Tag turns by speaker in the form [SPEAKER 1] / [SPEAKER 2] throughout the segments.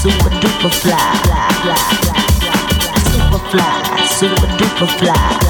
[SPEAKER 1] super duper fly, super duper fly,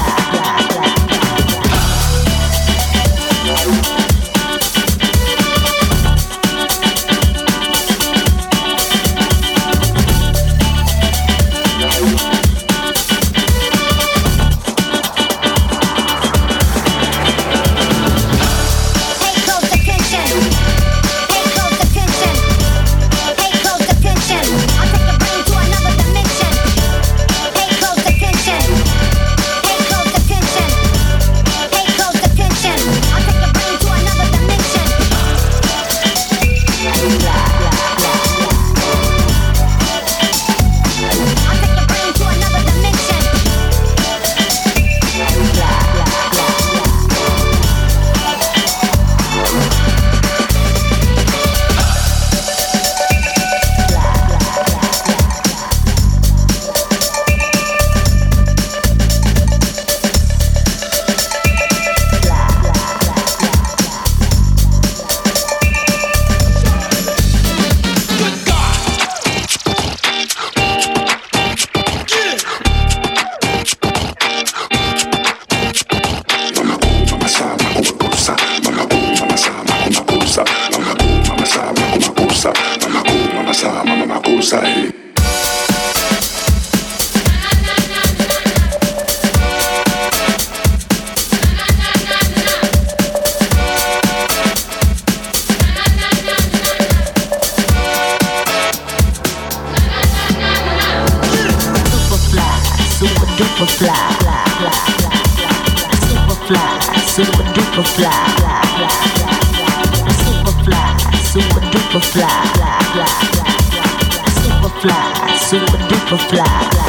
[SPEAKER 1] super fly, super duper fly.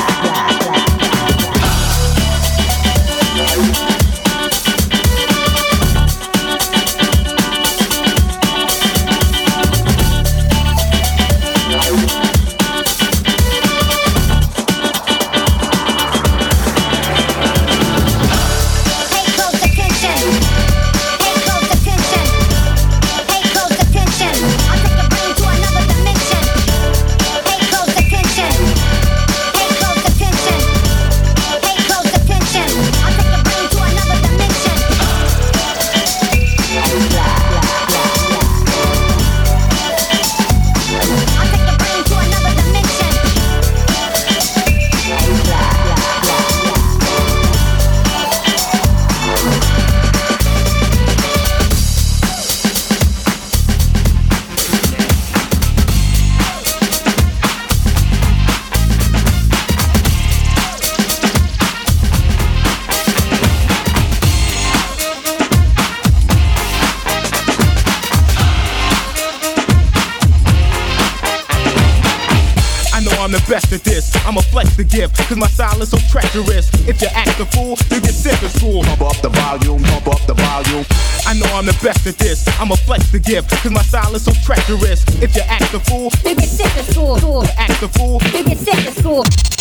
[SPEAKER 2] Cause my style is so treacherous. If you act a fool, you get sent to school.
[SPEAKER 3] Pump up the volume, pump up the volume.
[SPEAKER 2] I know I'm the best at this. I'm a flex the give. Cause my style is so treacherous. If you act a fool,
[SPEAKER 4] you get sent to school.
[SPEAKER 2] Act a fool,
[SPEAKER 4] you get sent to school.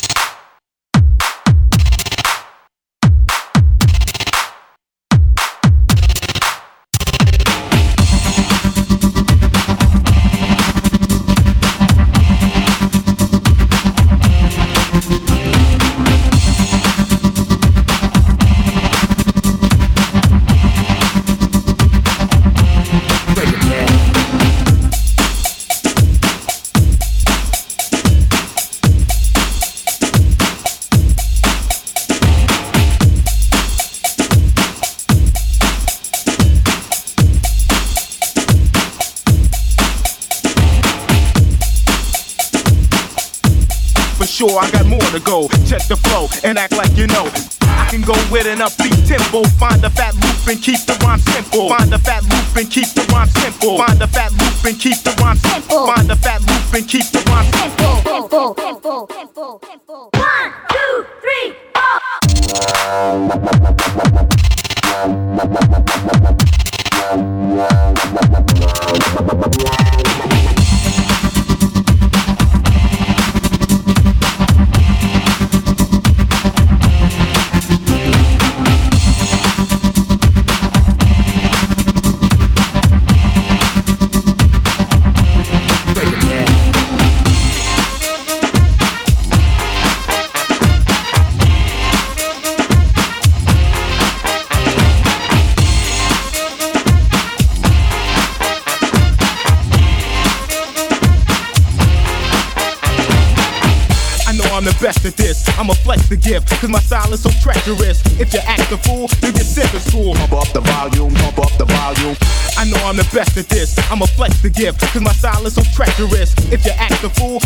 [SPEAKER 2] And act like you know. I can go with an upbeat tempo. Find the fat loop and keep the rhyme simple. Find the fat loop and keep the rhyme simple. Find the fat loop and keep the rhyme simple. Find the fat loop and keep the rhyme simple.
[SPEAKER 4] One, two, three, four.
[SPEAKER 5] gift, cause my style is so treacherous. If you act a fool,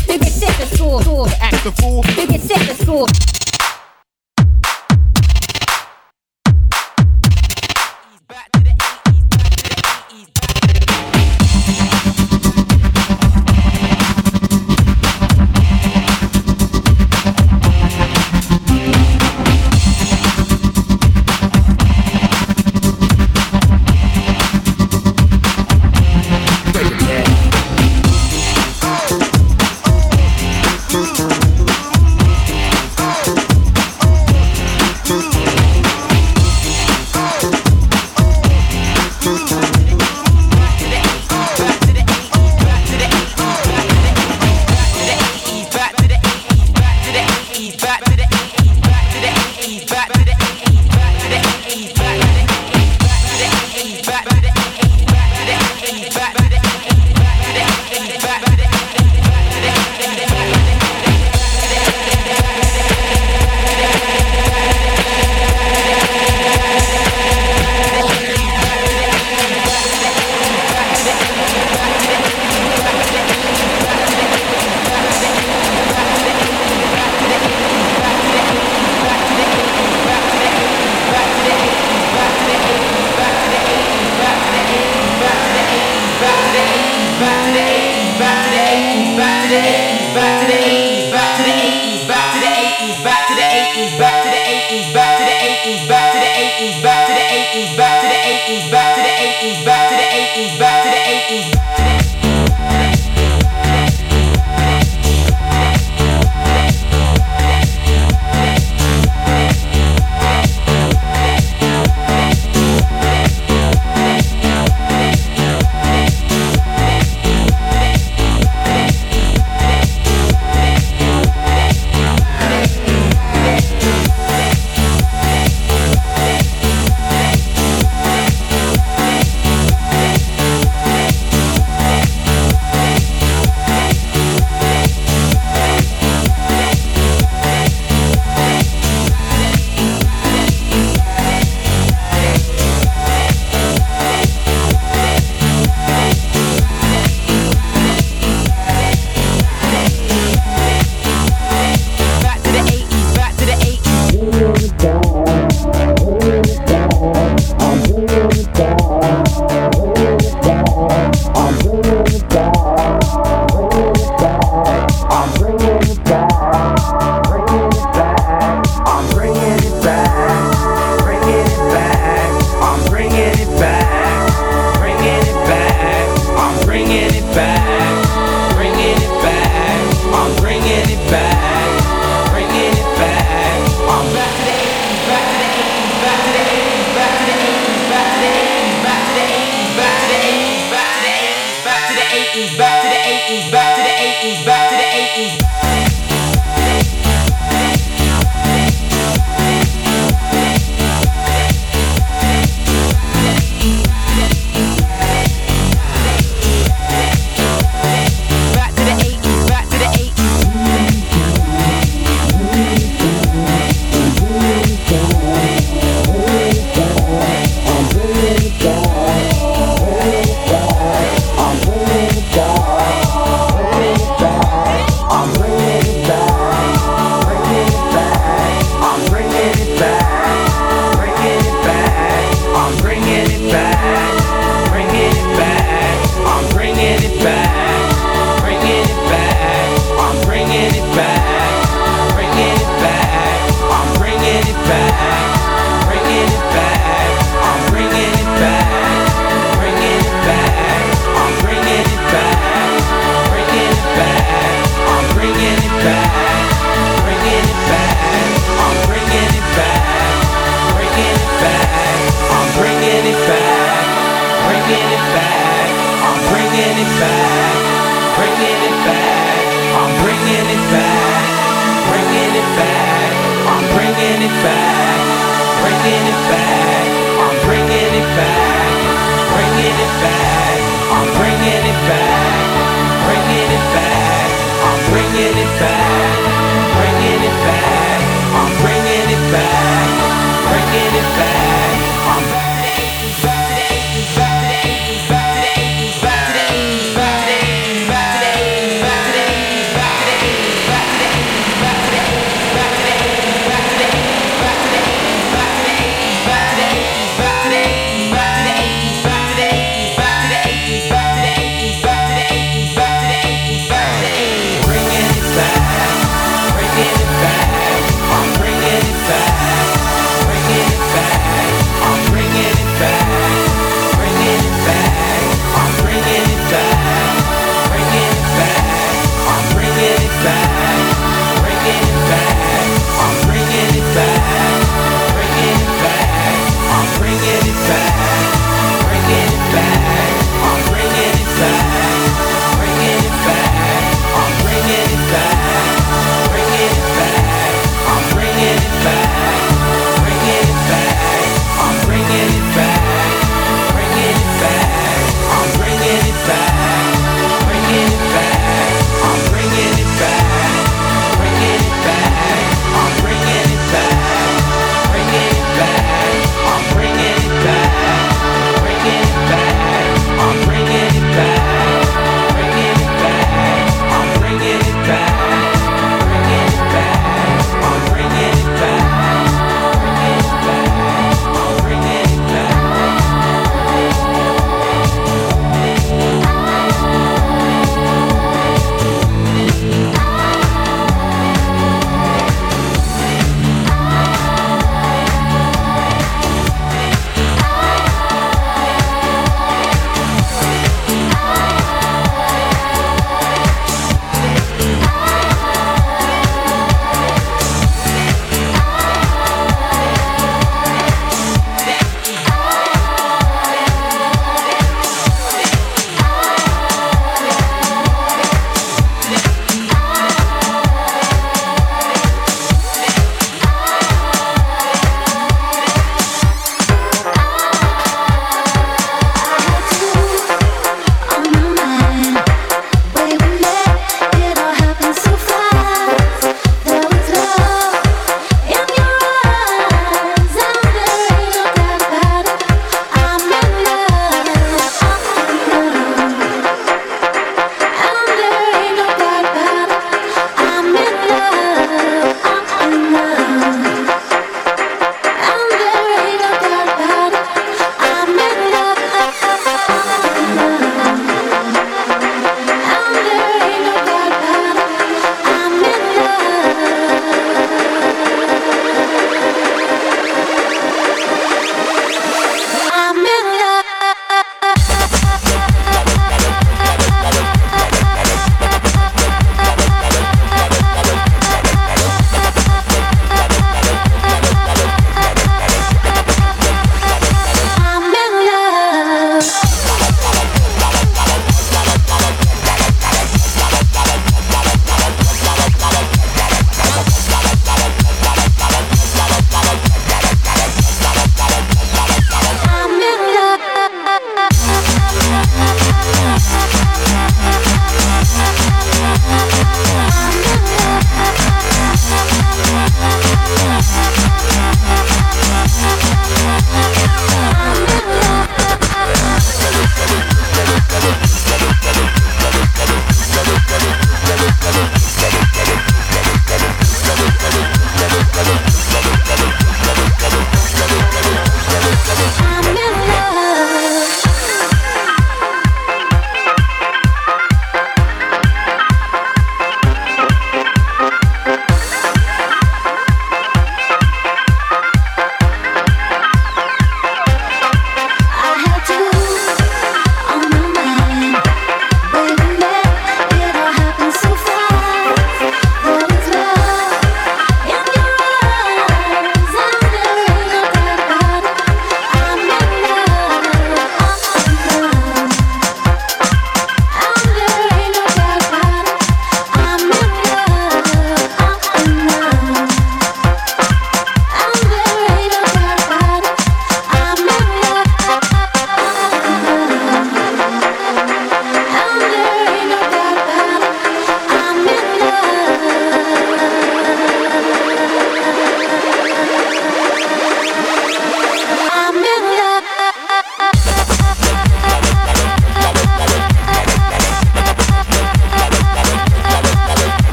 [SPEAKER 6] back.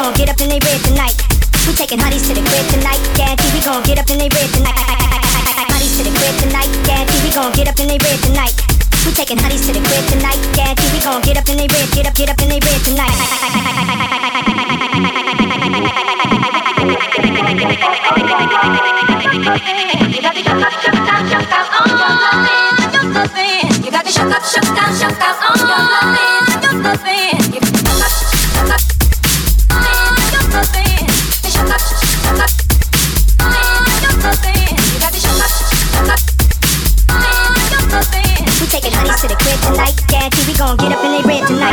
[SPEAKER 6] gon' get up in they red tonight. We taking hotties to the crib tonight. Guarantee we gon' get up in they red tonight. Hotties to the crib tonight. Guarantee we gon' get up in they red tonight. We taking hotties to the crib tonight. Guarantee we gon' get up in they red. Get up, get up in they red tonight.
[SPEAKER 7] You got to shook up, shook down, shook down oh, on your loving, your loving. You got to shook up, shook down, shook down oh, on your loving, your loving.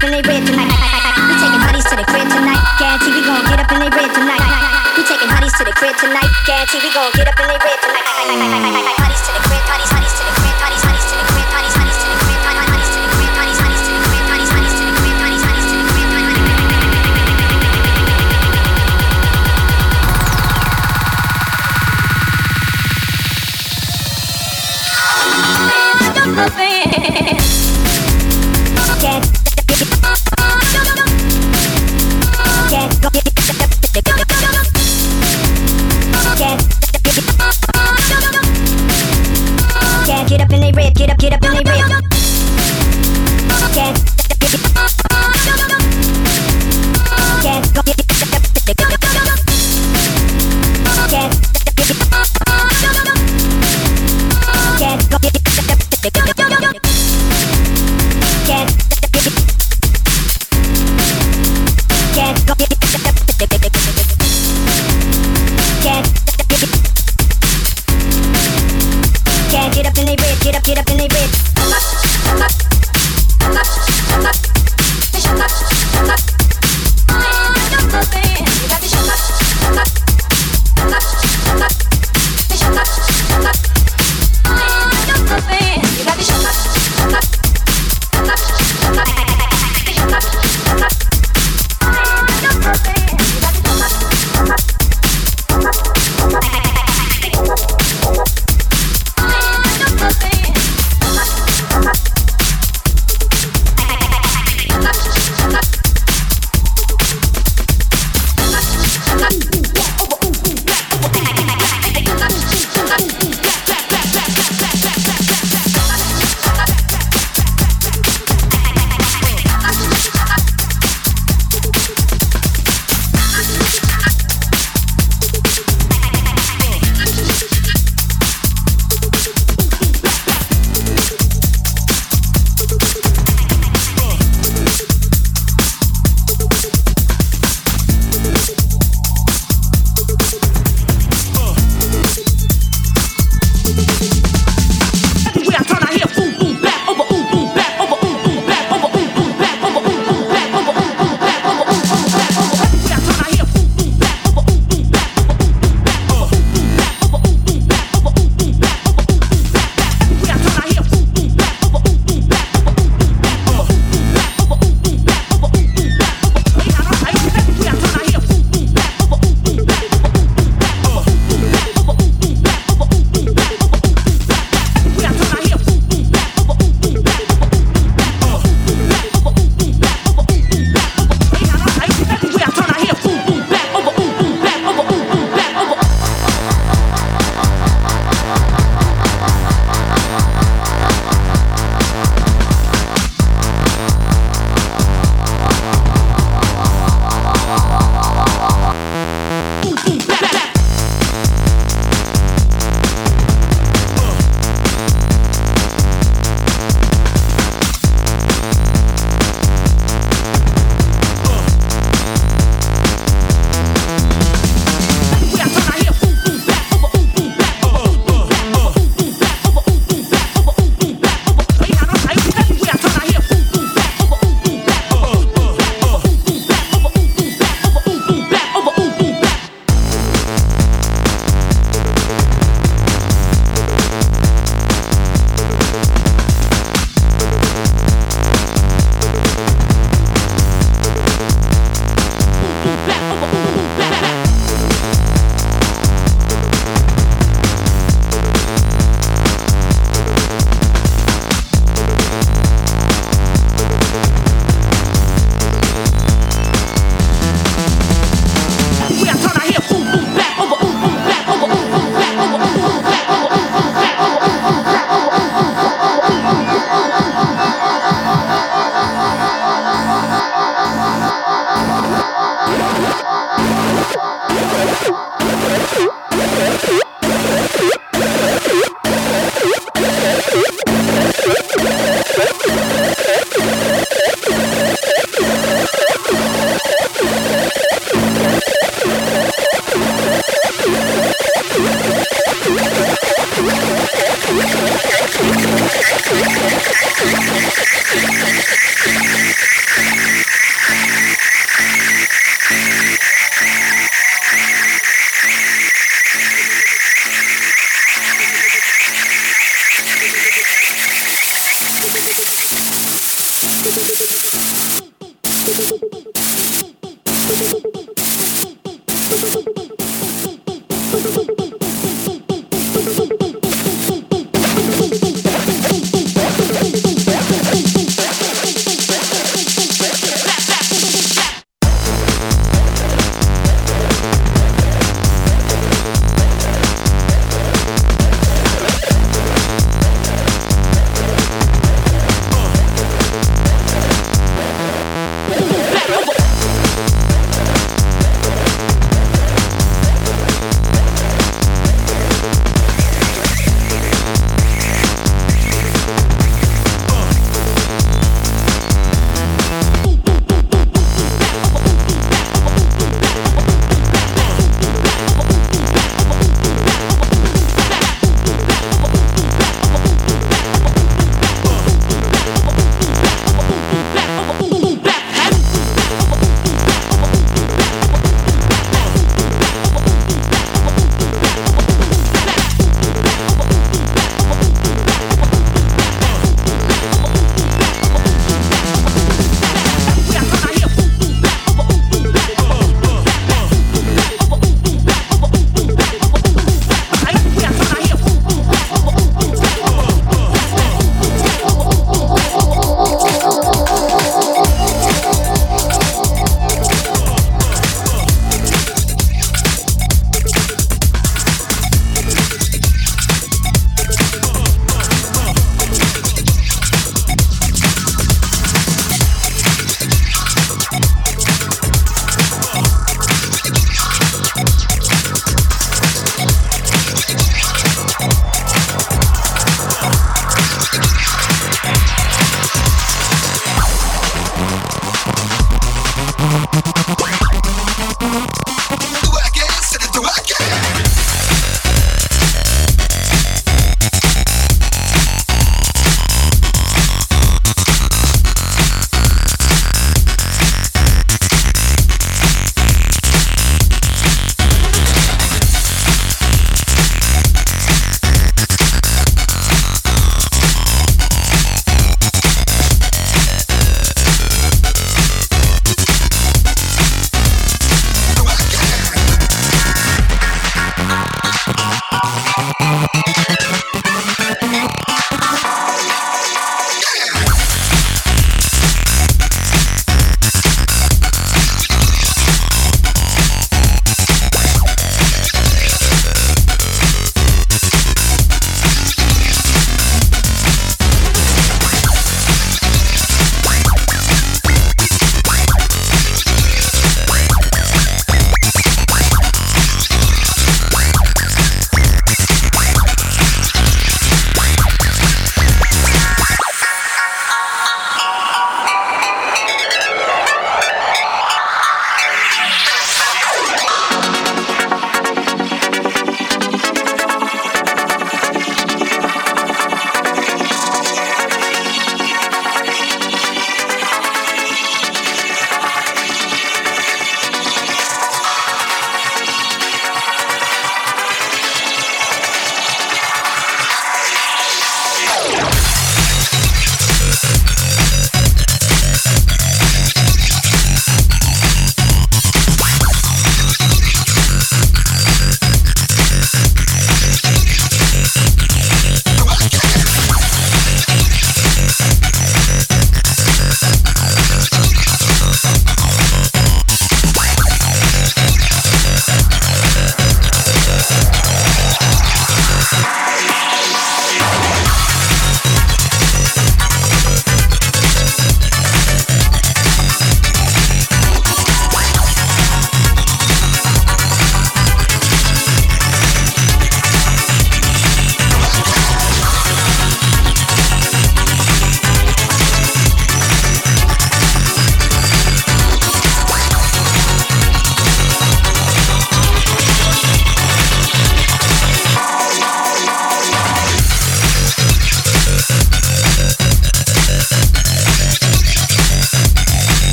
[SPEAKER 7] up
[SPEAKER 6] in they rib tonight. We taking hotties to the crib tonight. Guarantee we gon' get up in they red tonight. We taking hotties to the crib tonight. Guarantee we gon' get up in they red tonight.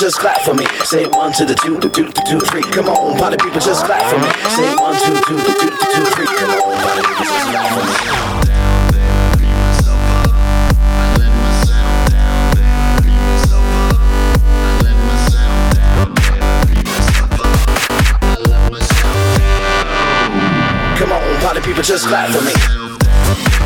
[SPEAKER 8] Just clap for me. Say one to the two, two, two, two, three. Come on, party people, just clap for me. Say one, two, two, two, two, three. Clap for me. Come on, party people, just clap for me. Come on, party people, just clap for me.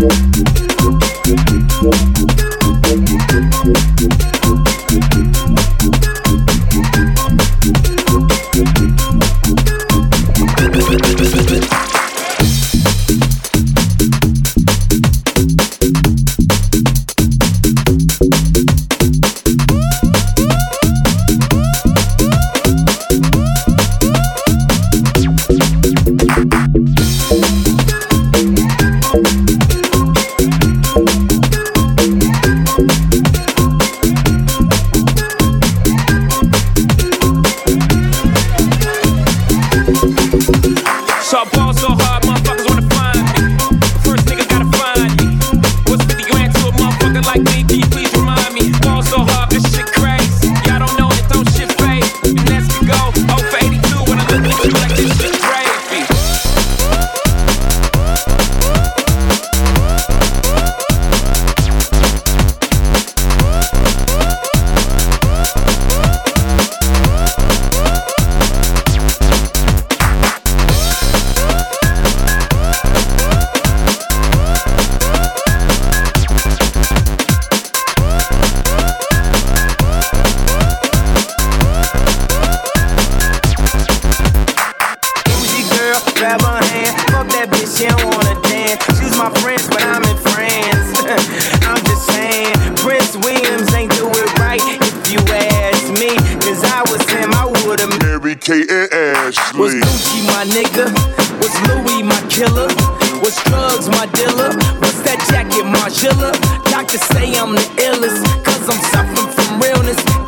[SPEAKER 5] Thank you. Doctors say I'm the illest, cause I'm suffering from realness.